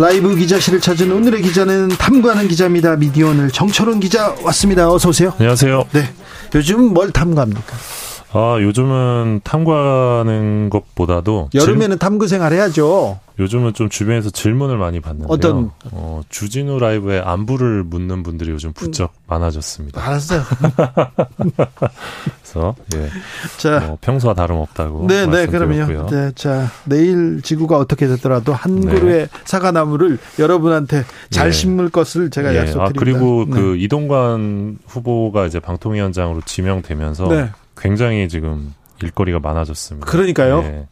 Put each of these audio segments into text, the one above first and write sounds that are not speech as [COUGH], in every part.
라이브 기자실을 찾은 오늘의 기자는 탐구하는 기자입니다. 미디어오늘 정철원 기자 왔습니다. 어서 오세요. 안녕하세요. 네. 요즘 뭘 탐구합니까? 아, 요즘은 탐구하는 것보다도 여름에는 탐구 생활 해야죠. 요즘은 좀 주변에서 질문을 많이 받는데요. 어떤? 어, 주진우 라이브의 안부를 묻는 분들이 요즘 부쩍 음. 많아졌습니다. 알았어요. [LAUGHS] 그래서 예, 자, 뭐 평소와 다름없다고 네, 네. 그럼요. 네, 자, 내일 지구가 어떻게 되더라도 한 네. 그루의 사과나무를 여러분한테 잘 네. 심을 것을 제가 예, 약속드립니다. 아, 그리고 네. 그 이동관 후보가 이제 방통위원장으로 지명되면서 네. 굉장히 지금 일거리가 많아졌습니다. 그러니까요. 예.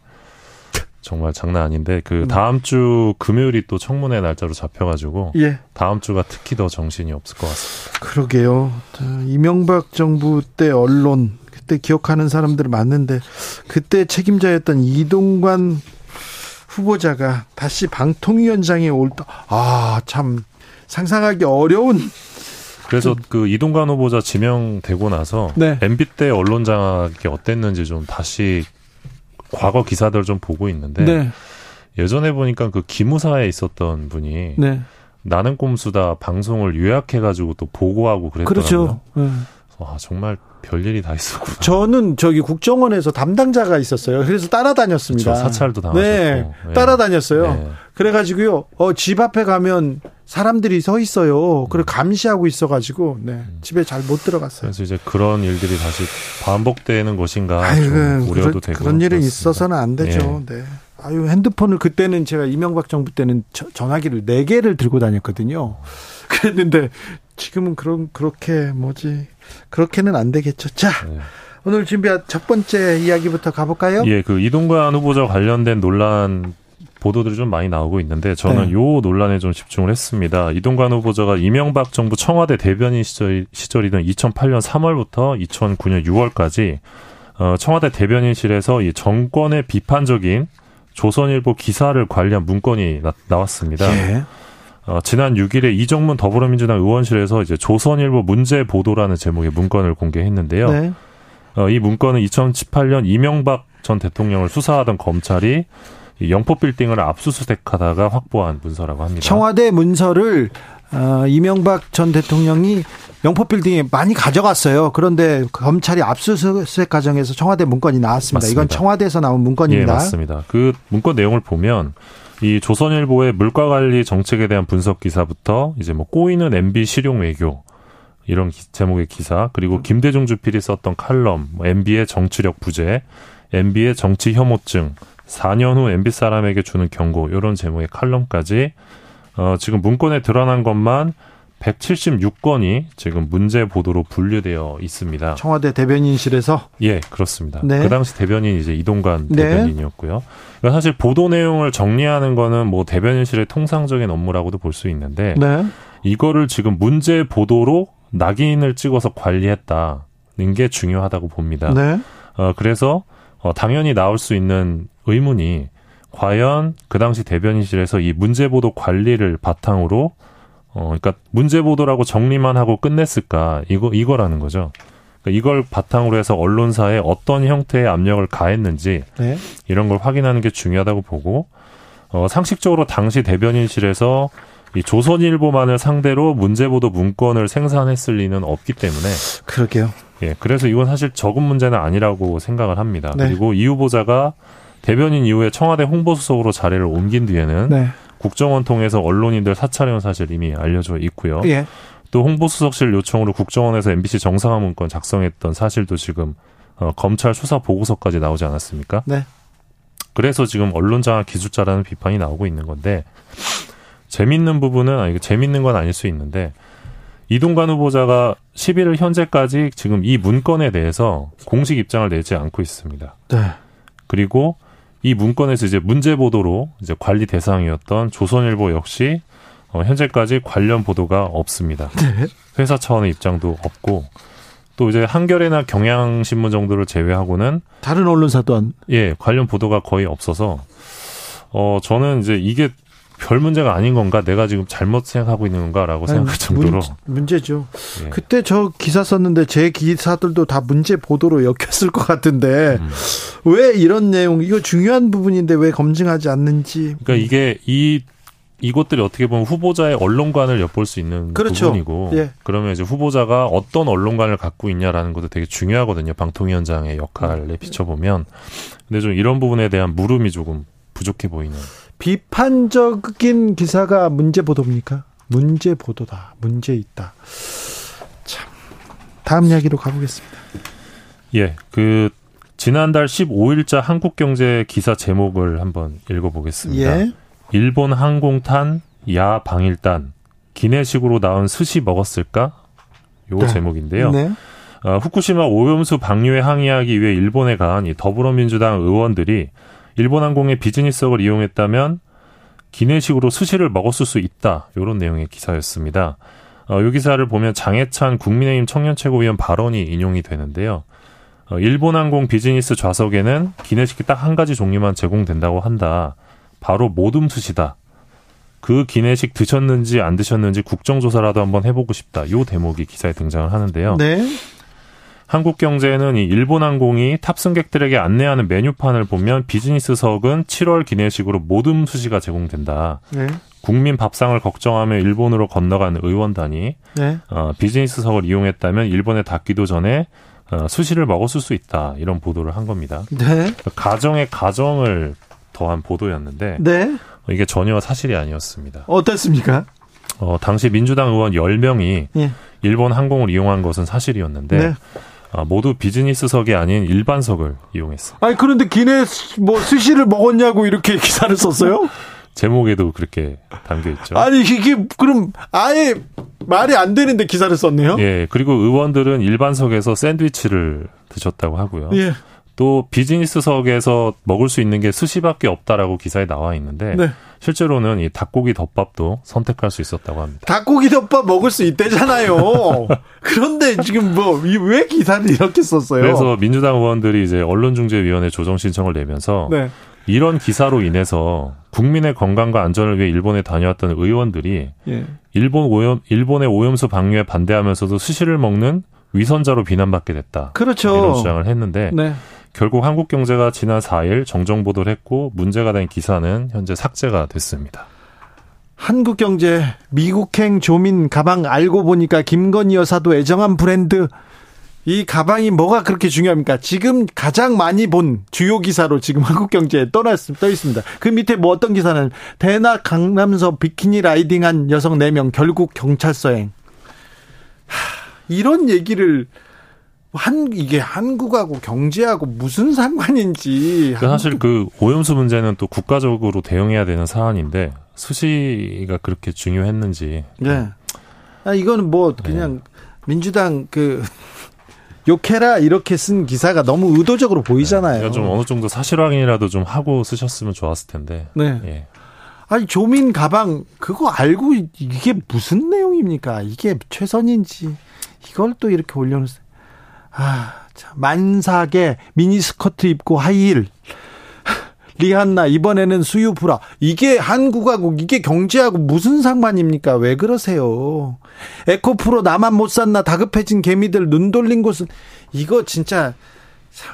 정말 장난 아닌데 그 음. 다음 주 금요일이 또 청문회 날짜로 잡혀가지고 예, 다음 주가 특히 더 정신이 없을 것 같습니다. 그러게요. 자, 이명박 정부 때 언론 그때 기억하는 사람들 많은데 그때 책임자였던 이동관 후보자가 다시 방통위원장에 올다 아참 상상하기 어려운 그래서 그 이동관 후보자 지명되고 나서 네. MB 때 언론 장악이 어땠는지 좀 다시 과거 기사들 좀 보고 있는데 네, 예전에 보니까 그 기무사에 있었던 분이 네, 나는 꼼수다 방송을 요약해 가지고 또 보고하고 그랬더라고요. 그렇죠. 네. 와 정말 별일이 다 있었구나. 저는 저기 국정원에서 담당자가 있었어요. 그래서 따라다녔습니다. 그렇죠. 사찰도 당하셨고. 네, 예. 따라다녔어요. 네. 그래가지고요, 어, 집 앞에 가면 사람들이 서 있어요. 그리고 감시하고 있어가지고, 네, 음. 집에 잘 못 들어갔어요. 그래서 이제 그런 일들이 다시 반복되는 것인가 아유, 좀 우려도 그런, 되고 그런 일이 그렇습니다. 있어서는 안 되죠. 예. 네. 아유, 핸드폰을 그때는 제가 이명박 정부 때는 저- 전화기를 네개를 들고 다녔거든요. 그랬는데 지금은 그런, 그렇게 뭐지. 그렇게는 안 되겠죠. 자, 네. 오늘 준비한 첫 번째 이야기부터 가볼까요? 예, 그 이동관 후보자 관련된 논란 보도들이 좀 많이 나오고 있는데 저는 네. 요 논란에 좀 집중을 했습니다. 이동관 후보자가 이명박 정부 청와대 대변인 시절, 시절이던 2008년 3월부터 2009년 6월까지 어, 청와대 대변인실에서 이 정권의 비판적인 조선일보 기사를 관리한 문건이 나, 왔습니다 예. 어, 지난 6일에 이정문 더불어민주당 의원실에서 이제 조선일보 문제 보도라는 제목의 문건을 공개했는데요. 네. 어, 이 문건은 2018년 이명박 전 대통령을 수사하던 검찰이 이 영포 빌딩을 압수수색하다가 확보한 문서라고 합니다. 청와대 문서를 어, 이명박 전 대통령이 영포 빌딩에 많이 가져갔어요. 그런데 검찰이 압수수색 과정에서 청와대 문건이 나왔습니다. 이건 맞습니다. 청와대에서 나온 예, 문건입니다. 맞습니다. 그 문건 내용을 보면 이 조선일보의 물가 관리 정책에 대한 분석 기사부터 이제 뭐 꼬이는 MB 실용 외교 이런 기- 제목의 기사 그리고 김대중 주필이 썼던 칼럼 뭐 MB의 정치력 부재, MB의 정치 혐오증, 4년 후 MB 사람에게 주는 경고 이런 제목의 칼럼까지 어, 지금 문건에 드러난 것만 176건이 지금 문제 보도로 분류되어 있습니다. 청와대 대변인실에서 예, 그렇습니다. 네. 그 당시 대변인 이제 이동관 네. 대변인이었고요. 그러니까 사실 보도 내용을 정리하는 거는 뭐 대변인실의 통상적인 업무라고도 볼 수 있는데 네. 이거를 지금 문제 보도로 낙인을 찍어서 관리했다는 게 중요하다고 봅니다. 네. 어, 그래서 어, 당연히 나올 수 있는 의문이 과연 그 당시 대변인실에서 이 문제 보도 관리를 바탕으로 어, 그러니까 문제 보도라고 정리만 하고 끝냈을까 이거 이거라는 거죠. 그러니까 이걸 바탕으로 해서 언론사에 어떤 형태의 압력을 가했는지 네. 이런 걸 확인하는 게 중요하다고 보고 어, 상식적으로 당시 대변인실에서 이 조선일보만을 상대로 문제보도 문건을 생산했을 리는 없기 때문에 그러게요. 예 그래서 이건 사실 적은 문제는 아니라고 생각을 합니다. 네. 그리고 이 후보자가 대변인 이후에 청와대 홍보수석으로 자리를 옮긴 뒤에는 네. 국정원 통해서 언론인들 사찰해온 사실 이미 알려져 있고요. 예. 또 홍보수석실 요청으로 국정원에서 MBC 정상화 문건 작성했던 사실도 지금 어, 검찰 수사 보고서까지 나오지 않았습니까? 네. 그래서 지금 언론 장악 기술자라는 비판이 나오고 있는 건데 재밌는 부분은 아니 재밌는 건 아닐 수 있는데 이동관 후보자가 11일 현재까지 지금 이 문건에 대해서 공식 입장을 내지 않고 있습니다. 네. 그리고 이 문건에서 이제 문제 보도로 이제 관리 대상이었던 조선일보 역시 어, 현재까지 관련 보도가 없습니다. 네. 회사 차원의 입장도 없고 또 이제 한겨레나 경향신문 정도를 제외하고는 다른 언론사도 안 예, 관련 보도가 거의 없어서 어 저는 이제 이게 별 문제가 아닌 건가? 내가 지금 잘못 생각하고 있는 건가라고 아니, 생각할 정도로 문, 제죠 예. 그때 저 기사 썼는데 제 기사들도 다 문제 보도로 엮였을 것 같은데 음. 왜 이런 내용 이거 중요한 부분인데 왜 검증하지 않는지. 그러니까 이게 이 이것들이 어떻게 보면 후보자의 언론관을 엿볼 수 있는 그렇죠. 부분이고 예. 그러면 이제 후보자가 어떤 언론관을 갖고 있냐라는 것도 되게 중요하거든요. 방통위원장의 역할에 비춰보면 근데 좀 이런 부분에 대한 물음이 조금 부족해 보이는. 비판적인 기사가 문제 보도입니까? 문제 보도다. 문제 있다. 참. 다음 이야기로 가보겠습니다. 예, 그 지난달 15일자 한국경제 기사 제목을 한번 읽어보겠습니다. 예. 일본 항공탄 야 방일단 기내식으로 나온 스시 먹었을까? 요 네. 제목인데요. 네. 어, 후쿠시마 오염수 방류에 항의하기 위해 일본에 간이 더불어민주당 의원들이 일본 항공의 비즈니스석을 이용했다면 기내식으로 스시를 먹었을 수 있다. 이런 내용의 기사였습니다. 어, 이 기사를 보면 장해찬 국민의힘 청년최고위원 발언이 인용이 되는데요. 어, 일본 항공 비즈니스 좌석에는 기내식이 딱 한 가지 종류만 제공된다고 한다. 바로 모둠수시다. 그 기내식 드셨는지 안 드셨는지 국정조사라도 한번 해보고 싶다. 요 대목이 기사에 등장을 하는데요. 네. 한국경제는 이 일본항공이 탑승객들에게 안내하는 메뉴판을 보면 비즈니스석은 7월 기내식으로 모둠 수시가 제공된다. 네. 국민 밥상을 걱정하며 일본으로 건너간 의원단이 네. 어, 비즈니스석을 이용했다면 일본에 닿기도 전에 어, 수시를 먹었을 수 있다. 이런 보도를 한 겁니다. 네. 가정의 가정을 더한 보도였는데 네. 이게 전혀 사실이 아니었습니다. 어떻습니까? 어, 당시 민주당 의원 10명이 예. 일본 항공을 이용한 것은 사실이었는데 네. 아, 모두 비즈니스석이 아닌 일반석을 이용했어요. 아니 그런데 기내 뭐 스시를 먹었냐고 이렇게 [LAUGHS] 기사를 썼어요? 제목에도 그렇게 담겨 있죠. 아니 이게 그럼 아예 말이 안 되는데 기사를 썼네요. 예. 그리고 의원들은 일반석에서 샌드위치를 드셨다고 하고요. 예. 또 비즈니스석에서 먹을 수 있는 게 스시밖에 없다라고 기사에 나와 있는데 네. 실제로는 이 닭고기 덮밥도 선택할 수 있었다고 합니다. 닭고기 덮밥 먹을 수 있대잖아요. [LAUGHS] 그런데 지금 뭐 왜 기사를 이렇게 썼어요? 그래서 민주당 의원들이 이제 언론중재위원회 조정 신청을 내면서 네. 이런 기사로 인해서 국민의 건강과 안전을 위해 일본에 다녀왔던 의원들이 예. 일본 오염 일본의 오염수 방류에 반대하면서도 스시를 먹는 위선자로 비난받게 됐다. 그렇죠. 이런 주장을 했는데 네. 결국 한국 경제가 지난 4일 정정 보도를 했고 문제가 된 기사는 현재 삭제가 됐습니다. 한국 경제 미국행 조민 가방 알고 보니까 김건희 여사도 애정한 브랜드 이 가방이 뭐가 그렇게 중요합니까? 지금 가장 많이 본 주요 기사로 지금 한국 경제에 떠났, 떠 있습니다. 그 밑에 뭐 어떤 기사는 대낮 강남서 비키니 라이딩한 여성 4명 결국 경찰서행. 하, 이런 얘기를 한 이게 한국하고 경제하고 무슨 상관인지 그 사실 그 오염수 문제는 또 국가적으로 대응해야 되는 사안인데 수시가 그렇게 중요했는지 네 아, 이거는 뭐 그냥 네. 민주당 그 [LAUGHS] 욕해라 이렇게 쓴 기사가 너무 의도적으로 보이잖아요. 네, 좀 어느 정도 사실 확인이라도 좀 하고 쓰셨으면 좋았을 텐데. 네. 예. 아니 조민 가방 그거 알고 이게 무슨 내용입니까? 이게 최선인지 이걸 또 이렇게 올려놓으세요. 아, 참, 만삭에 미니스커트 입고 하이힐. [LAUGHS] 리한나 이번에는 수유 브라 이게 한국하고 이게 경제하고 무슨 상관입니까? 왜 그러세요? 에코프로 나만 못 샀나 다급해진 개미들 눈 돌린 곳은 이거 진짜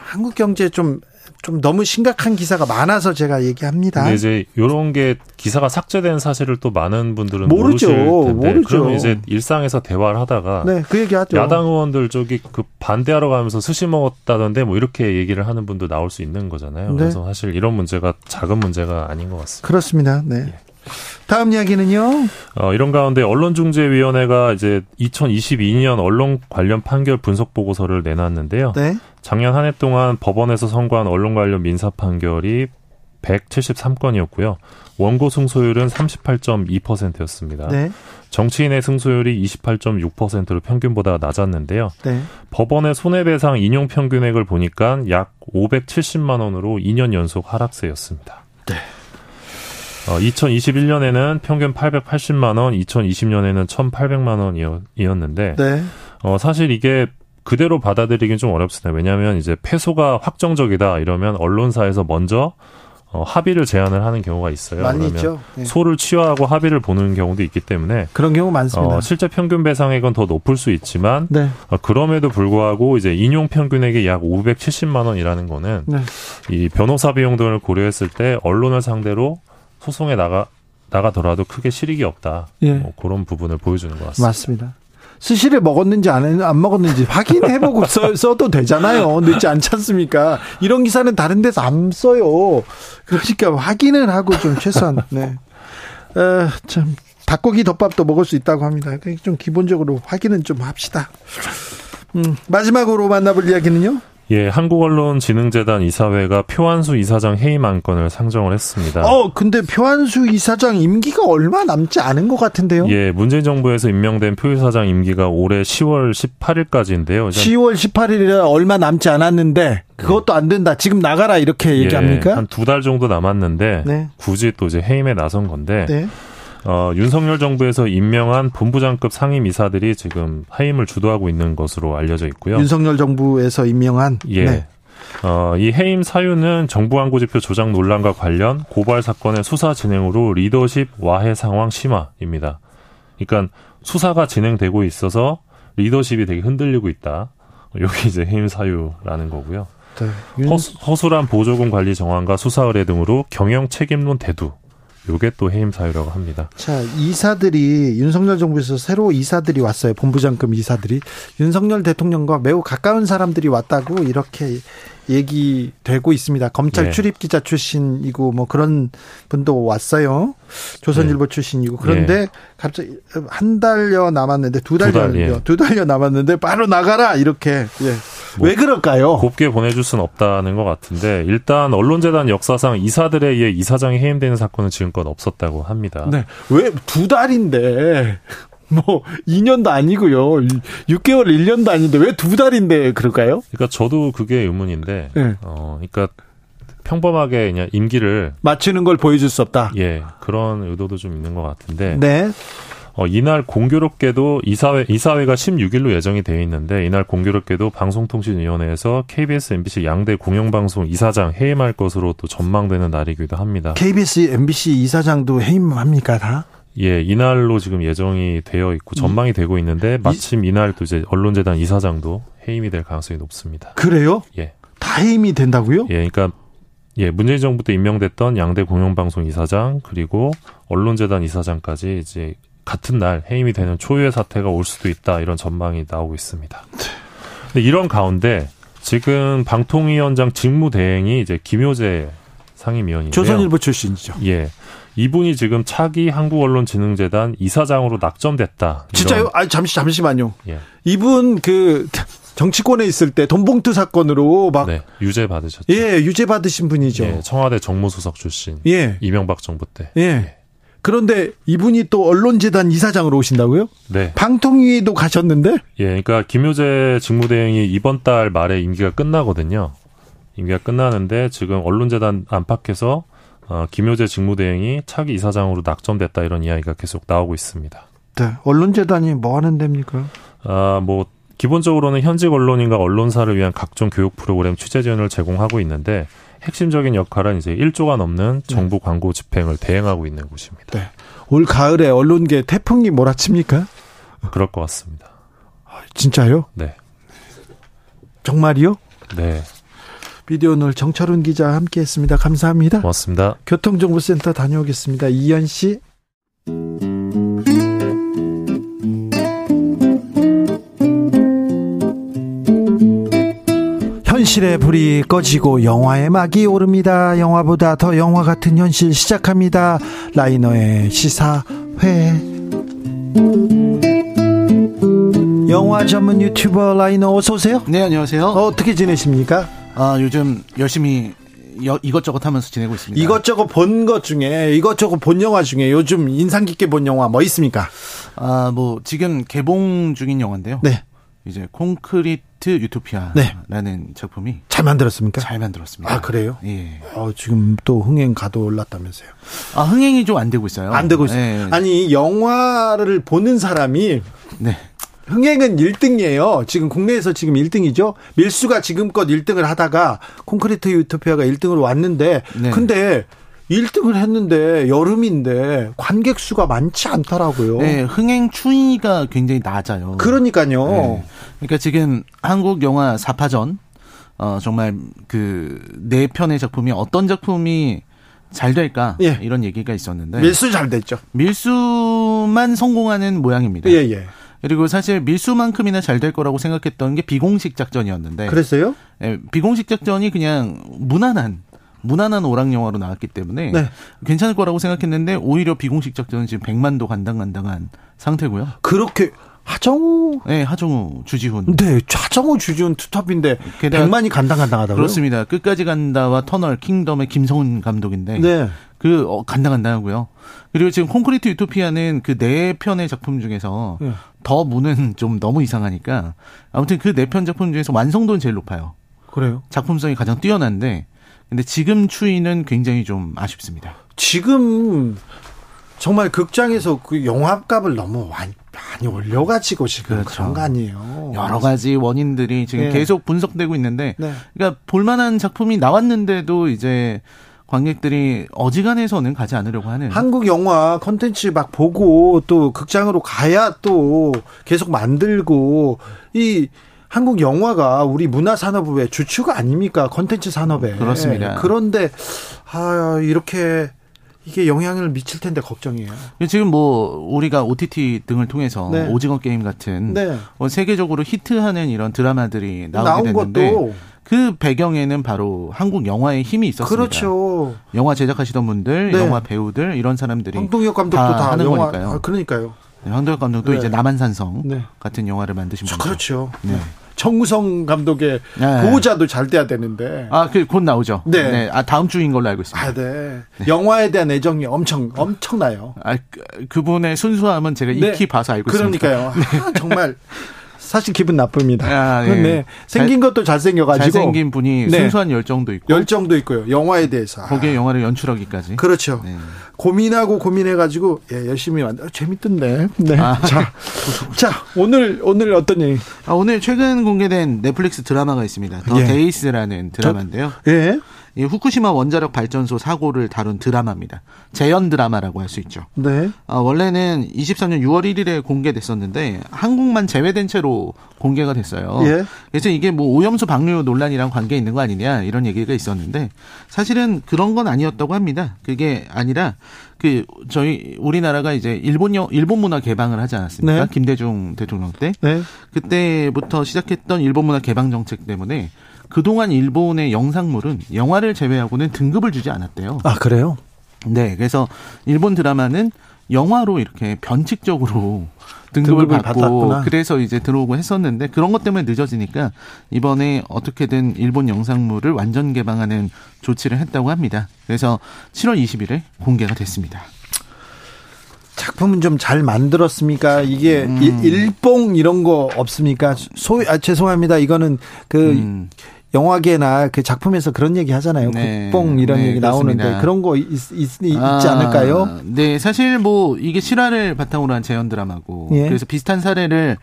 한국 경제 좀 좀 너무 심각한 기사가 많아서 제가 얘기합니다. 근데 이제 이런 게 기사가 삭제된 사실을 또 많은 분들은 모르죠. 모르죠. 그러면 이제 일상에서 대화를 하다가 네, 그 얘기하죠. 야당 의원들 저기 그 반대하러 가면서 스시 먹었다던데 뭐 이렇게 얘기를 하는 분도 나올 수 있는 거잖아요. 네. 그래서 사실 이런 문제가 작은 문제가 아닌 것 같습니다. 그렇습니다. 네. 예. 다음 이야기는요. 어, 이런 가운데 언론중재위원회가 이제 2022년 언론 관련 판결 분석 보고서를 내놨는데요. 네. 작년 한 해 동안 법원에서 선고한 언론 관련 민사 판결이 173건이었고요. 원고 승소율은 38.2%였습니다. 네. 정치인의 승소율이 28.6%로 평균보다 낮았는데요. 네. 법원의 손해배상 인용 평균액을 보니까 약 570만 원으로 2년 연속 하락세였습니다. 네. 어, 2021년에는 평균 880만 원, 2020년에는 1,800만 원이었는데 네. 어, 사실 이게 그대로 받아들이긴 좀 어렵습니다. 왜냐하면 이제 패소가 확정적이다 이러면 언론사에서 먼저 어, 합의를 제안을 하는 경우가 있어요. 많이 그러면 있죠. 네. 소를 취하하고 합의를 보는 경우도 있기 때문에 그런 경우 많습니다. 어, 실제 평균 배상액은 더 높을 수 있지만 네. 어, 그럼에도 불구하고 이제 인용 평균액이 약 570만 원이라는 거는 네. 이 변호사 비용 등을 고려했을 때 언론을 상대로 소송에 나가 나가더라도 크게 실익이 없다. 예. 뭐 그런 부분을 보여주는 것 같습니다. 맞습니다. 스시를 먹었는지 안, 안 먹었는지 확인해보고 [LAUGHS] 써, 써도 되잖아요. 늦지 않지 않습니까? 이런 기사는 다른 데서 안 써요. 그러니까 확인을 하고 좀 최소한, 네. 어, 참, 닭고기 덮밥도 먹을 수 있다고 합니다. 그러니까 좀 기본적으로 확인은 좀 합시다. 음, 마지막으로 만나볼 이야기는요? 예, 한국언론진흥재단 이사회가 표한수 이사장 해임 안건을 상정을 했습니다. 어, 근데 표한수 이사장 임기가 얼마 남지 않은 것 같은데요? 예, 문재인 정부에서 임명된 표 이사장 임기가 올해 10월 18일까지인데요. 10월 18일이라 얼마 남지 않았는데 그것도 안 된다. 지금 나가라 이렇게 얘기합니까? 예, 한두 달 정도 남았는데 네. 굳이 또 이제 해임에 나선 건데 네. 어, 윤석열 정부에서 임명한 본부장급 상임이사들이 지금 해임을 주도하고 있는 것으로 알려져 있고요. 윤석열 정부에서 임명한 예. 네. 어, 이 해임 사유는 정부 광고지표 조작 논란과 관련 고발 사건의 수사 진행으로 리더십 와해 상황 심화입니다. 그러니까 수사가 진행되고 있어서 리더십이 되게 흔들리고 있다. 여기 이제 해임 사유라는 거고요. 네. 윤- 허수, 허술한 보조금 관리 정황과 수사 의뢰 등으로 경영 책임론 대두. 요게 또 해임 사유라고 합니다. 자, 이사들이 윤석열 정부에서 새로 이사들이 왔어요. 본부장급 이사들이 윤석열 대통령과 매우 가까운 사람들이 왔다고 이렇게 얘기되고 있습니다. 검찰 네. 출입 기자 출신이고 뭐 그런 분도 왔어요. 조선일보 출신이고 그런데 갑자기 한 달여 남았는데 두두 달, 달여 예. 두 달여 남았는데 바로 나가라 이렇게 예. 뭐 왜 그럴까요? 곱게 보내줄 수는 없다는 것 같은데 일단 언론재단 역사상 이사들에 의해 이사장이 해임되는 사건은 지금껏 없었다고 합니다. 네. 왜 두 달인데 [LAUGHS] 뭐 2년도 아니고요. 6개월 1년도 아닌데 왜 두 달인데 그럴까요? 그러니까 저도 그게 의문인데, 네. 어, 그러니까 평범하게 그냥 임기를 맞추는 걸 보여줄 수 없다. 예 그런 의도도 좀 있는 것 같은데, 네. 어, 이날 공교롭게도 이사회 이사회가 16일로 예정이 되어 있는데 이날 공교롭게도 방송통신위원회에서 KBS, MBC 양대 공영방송 이사장 해임할 것으로 또 전망되는 날이기도 합니다. KBS, MBC 이사장도 해임합니까 다? 예, 이날로 지금 예정이 되어 있고 전망이 되고 있는데 마침 이날 또 이제 언론재단 이사장도 해임이 될 가능성이 높습니다. 그래요? 예. 다 해임이 된다고요? 예, 그러니까 예, 문재인 정부 때 임명됐던 양대 공영방송 이사장 그리고 언론재단 이사장까지 이제 같은 날 해임이 되는 초유의 사태가 올 수도 있다 이런 전망이 나오고 있습니다. 근데 이런 가운데 지금 방통위원장 직무대행이 이제 김효재 상임위원인데요. 조선일보 출신이죠. 예. 이분이 지금 차기 한국언론진흥재단 이사장으로 낙점됐다. 진짜요? 아 잠시 잠시만요. 예. 이분 그 정치권에 있을 때 돈봉투 사건으로 막 네. 유죄 받으셨죠. 예, 유죄 받으신 분이죠. 예, 청와대 정무수석 출신. 예. 이명박 정부 때. 예. 그런데 이분이 또 언론재단 이사장으로 오신다고요? 네. 방통위도 가셨는데? 예, 그러니까 김효재 직무대행이 이번 달 말에 임기가 끝나거든요. 임기가 끝나는데 지금 언론재단 안팎에서 어, 김효재 직무대행이 차기 이사장으로 낙점됐다 이런 이야기가 계속 나오고 있습니다. 네. 언론재단이 뭐 하는 데입니까? 아, 뭐 기본적으로는 현직 언론인과 언론사를 위한 각종 교육 프로그램 취재 지원을 제공하고 있는데 핵심적인 역할은 이제 1조가 넘는 정부 광고 집행을 대행하고 있는 곳입니다. 네. 올 가을에 언론계 태풍이 몰아칩니까? 그럴 것 같습니다. 진짜요? 네. 정말이요? 네. 비디오 오늘 정철훈 기자 함께 했습니다. 감사합니다. 고맙습니다. 교통정보센터 다녀오겠습니다. 이현 씨. 현실의 불이 꺼지고 영화의 막이 오릅니다. 영화보다 더 영화 같은 현실 시작합니다. 라이너의 시사회. 영화 전문 유튜버 라이너 어서 오세요. 네, 안녕하세요. 어, 어떻게 지내십니까? 아, 요즘 열심히 여- 이것저것 하면서 지내고 있습니다. 이것저것 본 것 중에 이것저것 본 영화 중에 요즘 인상 깊게 본 영화 뭐 있습니까? 아, 뭐 지금 개봉 중인 영화인데요. 네. 이제 콘크리트 유토피아라는 작품이 잘 만들었습니까? 잘 만들었습니다. 아 그래요? 예. 어, 지금 또 흥행 가도 올랐다면서요? 아 흥행이 좀 안 되고 있어요. 안 되고 있어요. 예. 아니 영화를 보는 사람이 네. 흥행은 1등이에요. 지금 국내에서 지금 1등이죠. 밀수가 지금껏 1등을 하다가 콘크리트 유토피아가 1등으로 왔는데 네. 근데 1등을 했는데 여름인데 관객 수가 많지 않더라고요. 네, 흥행 추이가 굉장히 낮아요. 그러니까요. 네. 그러니까 지금 한국 영화 4파전 어 정말 그 네 편의 작품이 어떤 작품이 잘 될까 예. 이런 얘기가 있었는데 밀수 잘 됐죠. 밀수만 성공하는 모양입니다. 예, 예. 그리고 사실 밀수만큼이나 잘 될 거라고 생각했던 게 비공식 작전이었는데 그랬어요? 예, 비공식 작전이 그냥 무난한 무난한 오락 영화로 나왔기 때문에 네. 괜찮을 거라고 생각했는데 오히려 비공식 작전은 지금 100만도 간당간당한 상태고요. 그렇게 하정우 네, 하정우, 주지훈. 네, 하정우 투톱인데 게다가 100만이 간당간당하다고요? 그렇습니다. 끝까지 간다와 터널 킹덤의 김성훈 감독인데 네. 그 어, 간당간당하고요. 그리고 지금 콘크리트 유토피아는 그 네 편의 작품 중에서 네. 더 무는 좀 너무 이상하니까 아무튼 그 네 편 작품 중에서 완성도는 제일 높아요. 그래요. 작품성이 가장 뛰어난데 근데 지금 추이는 굉장히 좀 아쉽습니다. 지금 정말 극장에서 그 영화값을 너무 많이, 많이 올려가지고 지금 그렇죠. 그런거 아니에요. 여러 가지 원인들이 지금 네. 계속 분석되고 있는데 네. 그러니까 볼만한 작품이 나왔는데도 이제 관객들이 어지간해서는 가지 않으려고 하는 한국 영화 컨텐츠 막 보고 또 극장으로 가야 또 계속 만들고 이 한국 영화가 우리 문화 산업의 주축 아닙니까? 컨텐츠 산업에. 그렇습니다. 그런데 아 이렇게 이게 영향을 미칠 텐데 걱정이에요. 지금 뭐 우리가 OTT 등을 통해서 네. 오징어 게임 같은 네. 뭐 세계적으로 히트하는 이런 드라마들이 나오게 됐는데 것도 그 배경에는 바로 한국 영화의 힘이 있었습니다. 그렇죠. 영화 제작하시던 분들, 네. 영화 배우들 이런 사람들이 황동혁 감독도 다 다, 하는 영화 거니까요. 아, 그러니까요. 네, 황도혁 감독도 네. 이제 남한산성 네. 같은 영화를 만드신 저, 분이죠. 그렇죠. 네. 정우성 감독의 네. 보호자도 잘 돼야 되는데. 아, 그 곧 나오죠. 네. 아, 다음 주인 걸로 알고 있습니다. 아, 네. 영화에 대한 애정이 엄청 엄청나요. 아, 그- 그분의 순수함은 제가 네. 익히 봐서 알고 있습니다. 그러니까요. [LAUGHS] 아, 정말 사실 기분 나쁩니다. 아, 예. 네. 생긴 것도 잘생겨가지고 잘생긴 분이 네. 순수한 열정도 있고 열정도 있고요. 영화에 대해서. 아, 거기에 영화를 연출하기까지. 그렇죠. 네. 고민하고 고민해가지고 예, 열심히 만들. 재밌던데. 네. 아. 자, [LAUGHS] 자 오늘 오늘 어떤 얘기? 아, 오늘 최근 공개된 넷플릭스 드라마가 있습니다. The 예. Days라는 드라마인데요. 예. 이 후쿠시마 원자력 발전소 사고를 다룬 드라마입니다. 재연 드라마라고 할 수 있죠. 네. 아, 원래는 23년 6월 1일에 공개됐었는데 한국만 제외된 채로 공개가 됐어요. 예. 그래서 이게 뭐 오염수 방류 논란이랑 관계 있는 거 아니냐 이런 얘기가 있었는데 사실은 그런 건 아니었다고 합니다. 그게 아니라 그 저희 우리나라가 이제 일본 영 일본 문화 개방을 하지 않았습니까? 네. 김대중 대통령 때 네. 그때부터 시작했던 일본 문화 개방 정책 때문에 그동안 일본의 영상물은 영화를 제외하고는 등급을 주지 않았대요. 아 그래요? 네, 그래서 일본 드라마는 영화로 이렇게 변칙적으로 등급을, 등급을 받고 받았구나. 그래서 이제 들어오고 했었는데 그런 것 때문에 늦어지니까 이번에 어떻게든 일본 영상물을 완전 개방하는 조치를 했다고 합니다. 그래서 7월 20일에 공개가 됐습니다. 작품은 좀 잘 만들었습니까? 이게 음. 일- 일봉 이런 거 없습니까? 소 아, 죄송합니다. 이거는 그 음. 영화계나 그 작품에서 그런 얘기 하잖아요. 네. 국뽕 이런 네, 얘기 그렇습니다. 나오는데 그런 거 있, 있, 있, 아, 지 않을까요? 네, 사실 뭐 이게 실화를 바탕으로 한 재현 드라마고 예. 그래서 비슷한 사례를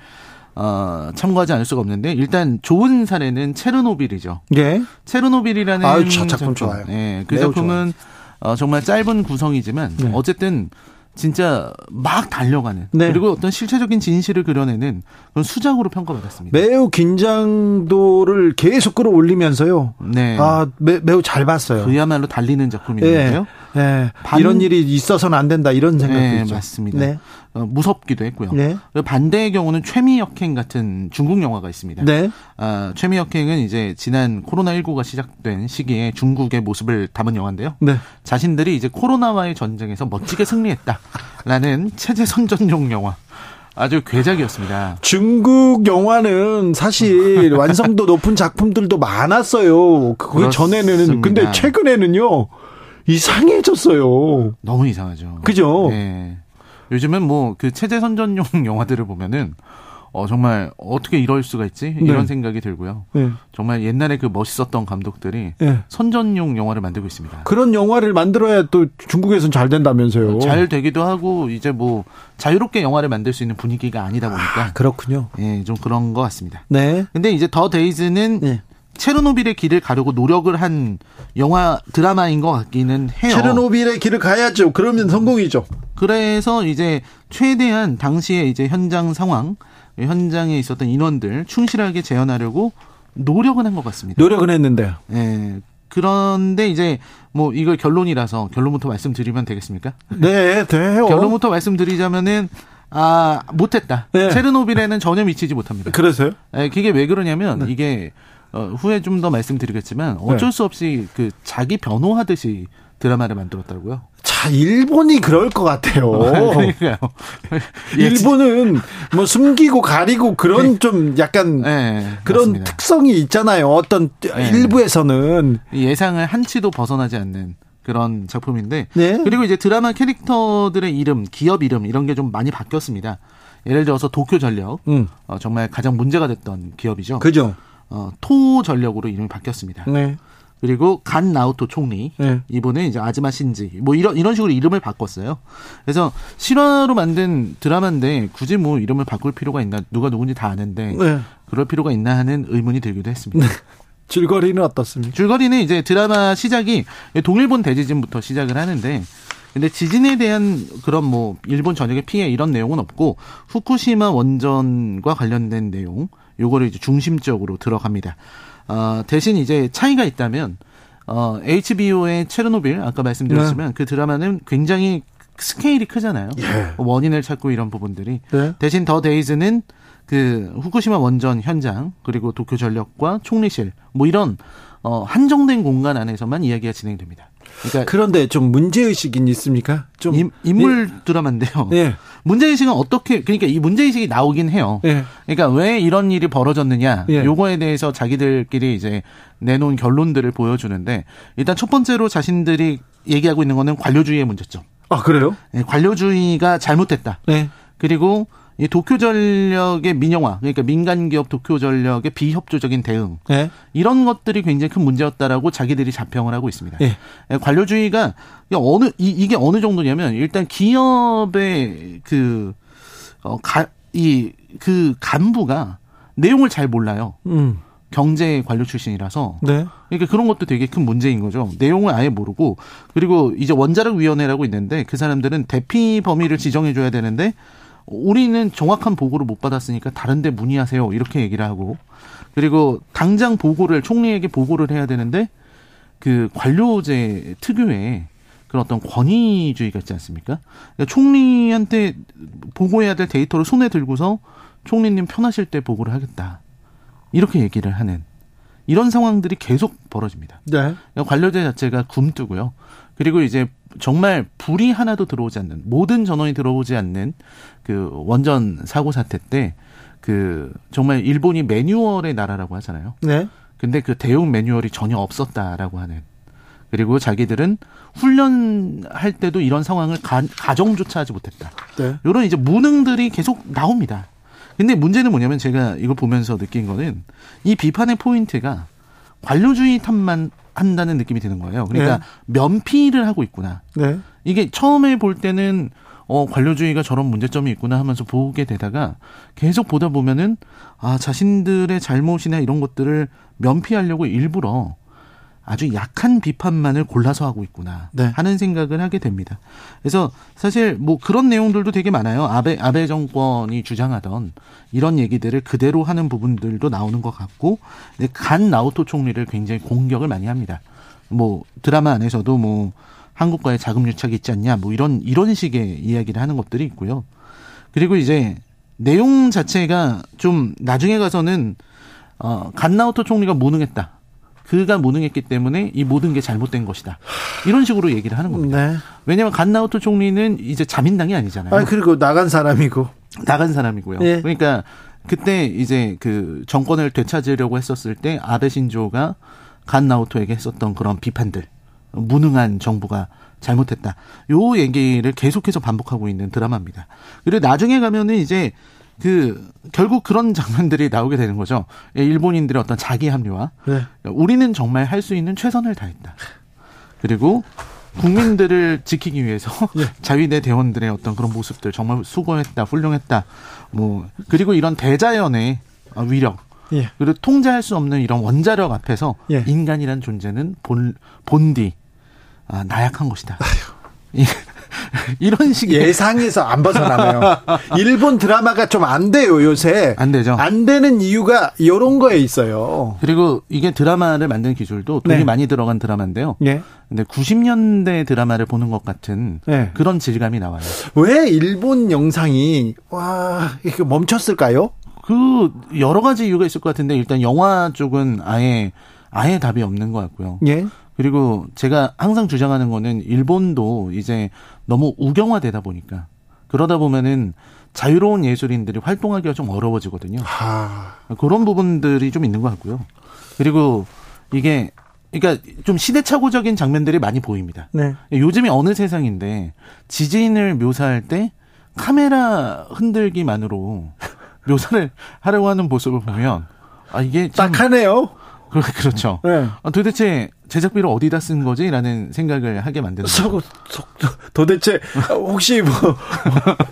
어, 참고하지 않을 수가 없는데 일단 좋은 사례는 체르노빌이죠. 예. 체르노빌이라는 아유, 저 작품 좋아요. 예, 그 작품은 어, 정말 짧은 구성이지만 네. 어쨌든 진짜 막 달려가는 네. 그리고 어떤 실체적인 진실을 그려내는 그런 수작으로 평가받았습니다. 매우 긴장도를 계속 끌어올리면서요. 네. 아, 매, 매우 잘 봤어요. 그야말로 달리는 작품이었는데요. 예. 반- 이런 일이 있어서는 안 된다 이런 생각도 네, 있죠. 맞습니다. 네. 어, 무섭기도 했고요. 네. 반대의 경우는 최미역행 같은 중국 영화가 있습니다. 네. 아, 최미역행은 이제 지난 코로나19가 시작된 시기에 중국의 모습을 담은 영화인데요. 네. 자신들이 이제 코로나와의 전쟁에서 멋지게 승리했다라는 [LAUGHS] 체제 선전용 영화. 아주 괴작이었습니다. 중국 영화는 사실 [LAUGHS] 완성도 높은 작품들도 많았어요. 그. 전에는 근데 최근에는요 이상해졌어요. 너무 이상하죠. 그죠? 네. 요즘은 뭐 그 체제 선전용 [LAUGHS] 영화들을 보면은 어, 정말 어떻게 이럴 수가 있지? 네. 이런 생각이 들고요. 네. 정말 옛날에 그 멋있었던 감독들이 네. 선전용 영화를 만들고 있습니다. 그런 영화를 만들어야 또 중국에서는 잘 된다면서요. 잘 되기도 하고 이제 뭐 자유롭게 영화를 만들 수 있는 분위기가 아니다 보니까 그렇군요. 예, 좀 그런 것 같습니다. 네. 근데 이제 더 데이즈는 네. 체르노빌의 길을 가려고 노력을 한 영화 드라마인 것 같기는 해요. 체르노빌의 길을 가야죠. 그러면 성공이죠. 그래서 이제 최대한 당시에 이제 현장 상황, 현장에 있었던 인원들 충실하게 재현하려고 노력은 한 것 같습니다. 노력은 했는데요. 예. 그런데 이제 뭐 이걸 결론이라서 결론부터 말씀드리면 되겠습니까? 네, 돼요. 결론부터 말씀드리자면은 아 못했다. 네. 체르노빌에는 전혀 미치지 못합니다. 그래서요? 예, 그게 왜 그러냐면 네. 이게 어, 후에 좀 더 말씀드리겠지만 어쩔 수 없이 그 자기 변호하듯이 드라마를 만들었다고요. 자, 일본이 그럴 것 같아요. [LAUGHS] 그러니까요. 예, [LAUGHS] 일본은 뭐 숨기고 가리고 그런 좀 약간 예, 그런 맞습니다. 특성이 있잖아요. 어떤 네. 일부에서는 예상을 한치도 벗어나지 않는 그런 작품인데 네. 그리고 이제 드라마 캐릭터들의 이름, 기업 이름 이런 게 좀 많이 바뀌었습니다. 예를 들어서 도쿄 전력 음. 어, 정말 가장 문제가 됐던 기업이죠. 그죠? 어, 토 전력으로 이름이 바뀌었습니다. 네. 그리고 간 나우토 총리 네. 이분은 이제 아즈마 신지 뭐 이런 이런 식으로 이름을 바꿨어요. 그래서 실화로 만든 드라마인데 굳이 뭐 이름을 바꿀 필요가 있나 누가 누군지 다 아는데 네. 그럴 필요가 있나 하는 의문이 들기도 했습니다. [LAUGHS] 줄거리는 어떻습니까? 줄거리는 이제 드라마 시작이 동일본 대지진부터 시작을 하는데 근데 지진에 대한 그런 뭐 일본 전역의 피해 이런 내용은 없고 후쿠시마 원전과 관련된 내용 요거를 이제 중심적으로 들어갑니다. 어, 대신 이제 차이가 있다면 어, HBO의 체르노빌 아까 말씀드렸지만 그 드라마는 굉장히 스케일이 크잖아요. 예. 원인을 찾고 이런 부분들이 네. 대신 더 데이즈는 그 후쿠시마 원전 현장 그리고 도쿄 전력과 총리실 뭐 이런 어 한정된 공간 안에서만 이야기가 진행됩니다. 그러니까 그런데 좀 문제 의식이 있습니까? 좀 인, 인물 드라마인데요. 예. 문제 의식은 어떻게 그러니까 이 문제 의식이 나오긴 해요. 예. 그러니까 왜 이런 일이 벌어졌느냐 예. 요거에 대해서 자기들끼리 이제 내놓은 결론들을 보여주는데 일단 첫 번째로 자신들이 얘기하고 있는 거는 관료주의의 문제점. 아, 그래요? 예, 관료주의가 잘못됐다. 네. 그리고 이 도쿄전력의 민영화, 그러니까 민간 기업 도쿄전력의 비협조적인 대응 네. 이런 것들이 굉장히 큰 문제였다라고 자기들이 자평을 하고 있습니다. 예. 예, 관료주의가 어느 이, 이게 어느 정도냐면 일단 기업의 그, 그어가이그 간부가 내용을 잘 몰라요. 음. 경제 관료 출신이라서 네. 그러니까 그런 것도 되게 큰 문제인 거죠. 내용을 아예 모르고 그리고 이제 원자력 위원회라고 있는데 그 사람들은 대피 범위를 지정해 줘야 되는데 우리는 정확한 보고를 못 받았으니까 다른데 문의하세요 이렇게 얘기를 하고 그리고 당장 보고를 총리에게 보고를 해야 되는데 그 관료제 특유의 그런 어떤 권위주의가 있지 않습니까? 그러니까 총리한테 보고해야 될 데이터를 손에 들고서 총리님 편하실 때 보고를 하겠다 이렇게 얘기를 하는 이런 상황들이 계속 벌어집니다. 네. 그러니까 관료제 자체가 굼뜨고요. 그리고 이제 정말 불이 하나도 들어오지 않는 모든 전원이 들어오지 않는 그 원전 사고 사태 때 그 정말 일본이 매뉴얼의 나라라고 하잖아요. 네. 근데 그 대응 매뉴얼이 전혀 없었다라고 하는 그리고 자기들은 훈련할 때도 이런 상황을 가, 가정조차 하지 못했다. 네. 이런 이제 무능들이 계속 나옵니다. 근데 문제는 뭐냐면 제가 이걸 보면서 느낀 거는 이 비판의 포인트가 관료주의 탓만 한다는 느낌이 드는 거예요. 그러니까 네. 면피를 하고 있구나. 네. 이게 처음에 볼 때는 어 관료주의가 저런 문제점이 있구나 하면서 보게 되다가 계속 보다 보면은 아 자신들의 잘못이나 이런 것들을 면피하려고 일부러 아주 약한 비판만을 골라서 하고 있구나 네. 하는 생각을 하게 됩니다. 그래서 사실 뭐 그런 내용들도 되게 많아요. 아베 아베 정권이 주장하던 이런 얘기들을 그대로 하는 부분들도 나오는 것 같고 간 나오토 총리를 굉장히 공격을 많이 합니다. 뭐 드라마 안에서도 뭐 한국과의 자금 유착이 있지 않냐 뭐 이런 이런 식의 이야기를 하는 것들이 있고요. 그리고 이제 내용 자체가 좀 나중에 가서는 어 간나오토 총리가 무능했다. 그가 무능했기 때문에 이 모든 게 잘못된 것이다. 이런 식으로 얘기를 하는 겁니다. 네. 왜냐하면 간나오토 총리는 이제 자민당이 아니잖아요. 아, 그리고 나간 사람이고. 나간 사람이고요. 예. 그러니까 그때 이제 그 정권을 되찾으려고 했었을 때 아베 신조가 간나오토에게 했었던 그런 비판들, 무능한 정부가 잘못했다. 요 얘기를 계속해서 반복하고 있는 드라마입니다. 그리고 나중에 가면은 이제 그 결국 그런 장면들이 나오게 되는 거죠. 예, 일본인들의 어떤 자기 합리화. 네. 우리는 정말 할 수 있는 최선을 다했다. 그리고 국민들을 지키기 위해서 [LAUGHS] 예. 자위대 대원들의 어떤 그런 모습들 정말 수고했다, 훌륭했다. 뭐 그리고 이런 대자연의 위력 예. 그리고 통제할 수 없는 이런 원자력 앞에서 예. 인간이란 존재는 본 본디 아, 나약한 것이다. 이- [LAUGHS] 이런 식의 예상에서 안 벗어나네요. 일본 드라마가 좀 안 돼요, 요새. 안 되죠. 안 되는 이유가 이런 거에 있어요. 그리고 이게 드라마를 만든 기술도 돈이 네. 많이 들어간 드라마인데요. 예. 근데 90년대 드라마를 보는 것 같은 네. 그런 질감이 나와요. 왜 일본 영상이, 와, 이게 멈췄을까요? 그 여러 가지 이유가 있을 것 같은데 일단 영화 쪽은 아예 아예 답이 없는 것 같고요. 예. 그리고 제가 항상 주장하는 거는 일본도 이제 너무 우경화되다 보니까 그러다 보면은 자유로운 예술인들이 활동하기가 좀 어려워지거든요. 아, 그런 부분들이 좀 있는 것 같고요. 그리고 이게 그러니까 좀 시대착오적인 장면들이 많이 보입니다. 네. 요즘이 어느 세상인데 지진을 묘사할 때 카메라 흔들기만으로 [LAUGHS] 묘사를 하려고 하는 모습을 보면 아 이게 참 딱하네요. 그- [LAUGHS] 그렇죠. 네. 아, 도대체 제작비를 어디다 쓴 거지라는 생각을 하게 만드는 서, 도대체 혹시 뭐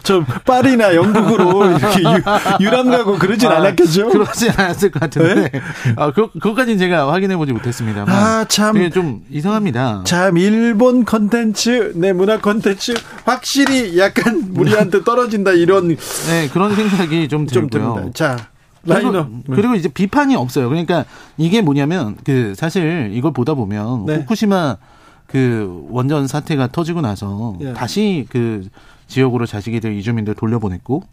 좀 파리나 영국으로 이렇게 유, 람 가고 그러진 아, 않았겠죠? 그러진 않았을 것 같은데 아, 그, 그것까지는 제가 확인해 보지 못했습니다만 아, 참. 좀 이상합니다. 참 일본 컨텐츠, 내 문화 컨텐츠 확실히 약간 우리한테 떨어진다 이런 네 그런 생각이 좀좀 들고요. 듭니다. 자, 그리고, 라이너. 그리고 이제 비판이 없어요. 그러니까 이게 뭐냐면 그 사실 이걸 보다 보면 네. 후쿠시마 그 원전 사태가 터지고 나서 예. 다시 그 지역으로 자식이들 이주민들 돌려보냈고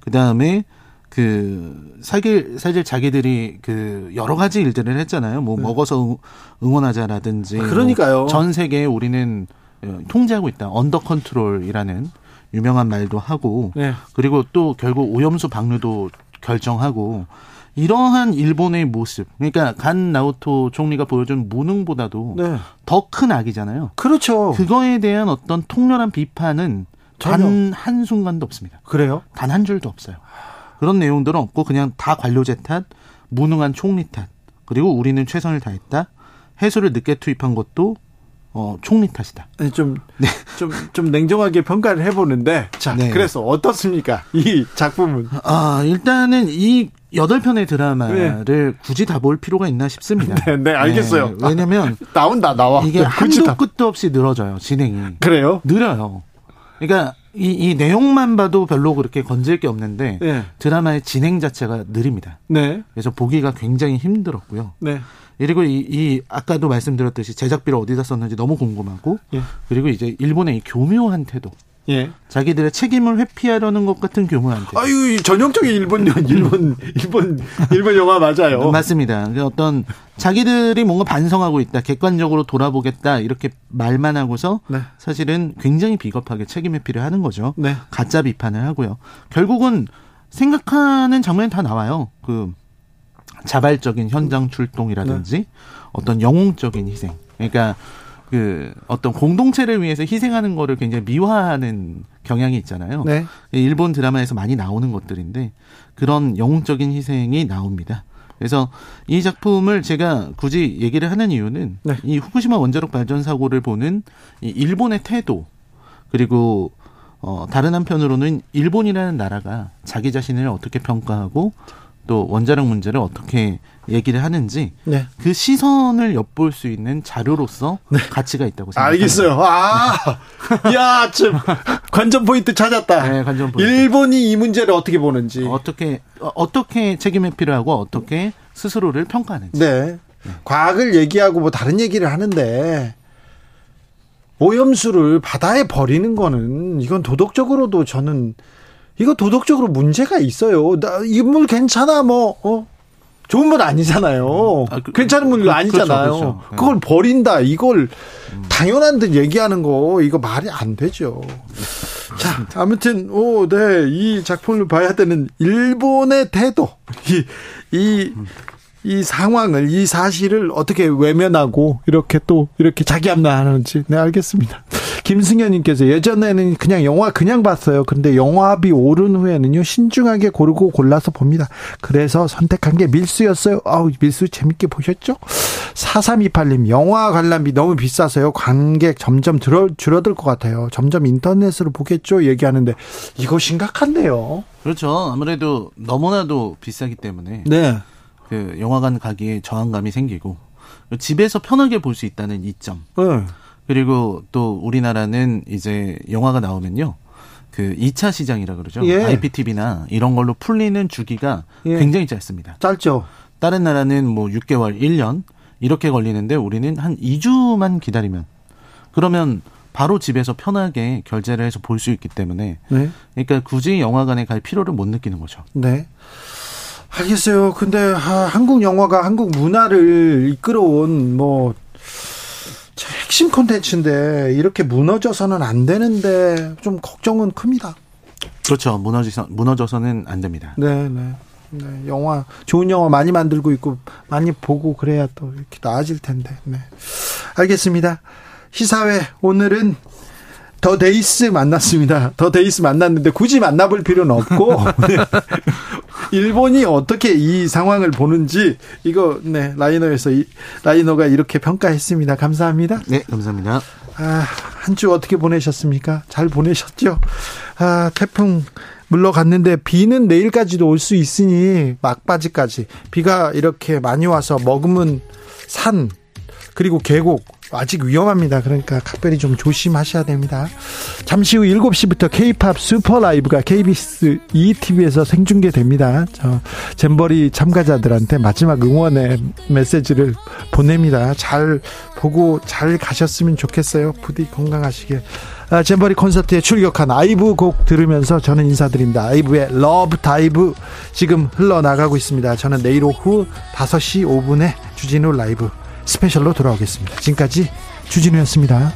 그 다음에 그 사실 사실 자기들이 그 여러 가지 일들을 했잖아요. 뭐 먹어서 응- 응원하자라든지 네. 아, 그러니까요. 뭐 전 세계에 우리는 어, 통제하고 있다. under control이라는 유명한 말도 하고 네. 그리고 또 결국 오염수 방류도 결정하고 이러한 일본의 모습 그러니까 간 나오토 총리가 보여준 무능보다도 네. 더큰 악이잖아요. 그렇죠. 그거에 대한 어떤 통렬한 비판은 단. 한 순간도 없습니다. 그래요? 단 한 줄도 없어요. 그런 내용들은 없고 그냥 다 관료제 탓, 무능한 총리 탓, 그리고 우리는 최선을 다했다. 해수를 늦게 투입한 것도 어, 총리 탓이다. 아니, 좀, [LAUGHS] 좀, 좀 냉정하게 평가를 해보는데, 자, 네. 그래서 어떻습니까? 이 작품은. 아, 일단은 이 여덟 편의 드라마를 굳이 다 볼 필요가 있나 싶습니다. 네, 네, 알겠어요. 네, 왜냐면 [LAUGHS] 나온다, 나와. 이게 네, 한도 다- 끝도 없이 늘어져요, 진행이. 그래요? 느려요. 그러니까 이, 이 내용만 봐도 별로 그렇게 건질 게 없는데 네. 드라마의 진행 자체가 느립니다. 네. 그래서 보기가 굉장히 힘들었고요. 네. 그리고 이, 이 아까도 말씀드렸듯이 제작비를 어디다 썼는지 너무 궁금하고 예. 그리고 이제 일본의 이 교묘한 태도 예. 자기들의 책임을 회피하려는 것 같은 태도 아유, 이 전형적인 일본, [LAUGHS] 일본, 일본, 일본 영화 맞아요. 맞습니다. 그 어떤 자기들이 뭔가 반성하고 있다, 객관적으로 돌아보겠다 이렇게 말만 하고서 네. 사실은 굉장히 비겁하게 책임 회피를 하는 거죠. 네. 가짜 비판을 하고요. 결국은 생각하는 장면이 다 나와요. 그 자발적인 현장 출동이라든지 네. 어떤 영웅적인 희생. 그러니까 그 어떤 공동체를 위해서 희생하는 거를 굉장히 미화하는 경향이 있잖아요. 네. 일본 드라마에서 많이 나오는 것들인데 그런 영웅적인 희생이 나옵니다. 그래서 이 작품을 제가 굳이 얘기를 하는 이유는 네. 이 후쿠시마 원자력 발전 사고를 보는 이 일본의 태도 그리고 어 다른 한편으로는 일본이라는 나라가 자기 자신을 어떻게 평가하고 또 원자력 문제를 어떻게 얘기를 하는지 네. 그 시선을 엿볼 수 있는 자료로서 가치가 있다고 생각합니다. 알겠어요. 아, [LAUGHS] 야, 좀 관전 포인트 찾았다. 네, 관전 포인트. 일본이 이 문제를 어떻게 보는지. 어떻게 어, 어떻게 책임 회피를 하고 어떻게 스스로를 평가하는지. 네. 과학을 얘기하고 뭐 다른 얘기를 하는데 오염수를 바다에 버리는 거는 이건 도덕적으로도 저는 이거 도덕적으로 문제가 있어요. 나이물 괜찮아 뭐 어? 좋은 물 아니잖아요. 아, 그- 괜찮은 물 그- 아니잖아요. 그렇죠, 그렇죠. 네. 그걸 버린다. 이걸 당연한 듯 얘기하는 거 이거 말이 안 되죠. 자, 아무튼 오, 네. 이 작품을 봐야 되는 일본의 태도. 이 이, 이 상황을, 이 사실을 어떻게 외면하고, 이렇게 또, 이렇게 자기 합리화하는지, 네, 알겠습니다. [LAUGHS] 김승현님께서 예전에는 그냥 영화 그냥 봤어요. 그런데 영화비 오른 후에는요 신중하게 고르고 골라서 봅니다. 그래서 선택한 게 밀수였어요. 아우 밀수 재밌게 보셨죠? 4328님 영화 관람비 너무 비싸서요. 관객 점점 들어, 줄어들 것 같아요. 점점 인터넷으로 보겠죠. 얘기하는데 이거 심각한데요. 그렇죠. 아무래도 너무나도 비싸기 때문에 네. 그 영화관 가기에 저항감이 생기고 집에서 편하게 볼 수 있다는 이점. 네. 그리고 또 우리나라는 이제 영화가 나오면요. 그 2차 시장이라 그러죠. 예. IPTV나 이런 걸로 풀리는 주기가 예. 굉장히 짧습니다. 짧죠. 다른 나라는 뭐 6개월, 1년 이렇게 걸리는데 우리는 한 2주만 기다리면 그러면 바로 집에서 편하게 결제를 해서 볼 수 있기 때문에 네. 그러니까 굳이 영화관에 갈 필요를 못 느끼는 거죠. 네. 알겠어요. 근데 아, 한국 영화가 한국 문화를 이끌어온 뭐 핵심 콘텐츠인데 이렇게 무너져서는 안 되는데 좀 걱정은 큽니다. 그렇죠. 무너져서 무너져서는 안 됩니다. 네, 네. 네, 영화 좋은 영화 많이 만들고 있고 많이 보고 그래야 또 이렇게 나아질 텐데. 네. 알겠습니다. 시사회 오늘은 The Days 만났습니다. The Days 만났는데 굳이 만나볼 필요는 없고 네. [LAUGHS] 일본이 어떻게 이 상황을 보는지 이거 네 라이너에서 이, 라이너가 이렇게 평가했습니다. 감사합니다. 네, 감사합니다. 아, 한 주 어떻게 보내셨습니까? 잘 보내셨죠? 아, 태풍 물러갔는데 비는 내일까지도 올 수 있으니 막바지까지 비가 이렇게 많이 와서 머금은 산 그리고 계곡 아직 위험합니다. 그러니까 각별히 좀 조심하셔야 됩니다. 잠시 후 7시부터 K-POP Super Live가 KBS 2TV에서 생중계됩니다. 저 잼버리 참가자들한테 마지막 응원의 메시지를 보냅니다. 잘 보고 잘 가셨으면 좋겠어요. 부디 건강하시길. 아, 잼버리 콘서트에 출격한 아이브 곡 들으면서 저는 인사드립니다. 아이브의 LOVE DIVE 지금 흘러나가고 있습니다. 저는 내일 오후 5시 5분에 주진우 라이브 special로 돌아오겠습니다. 지금까지 주진우였습니다.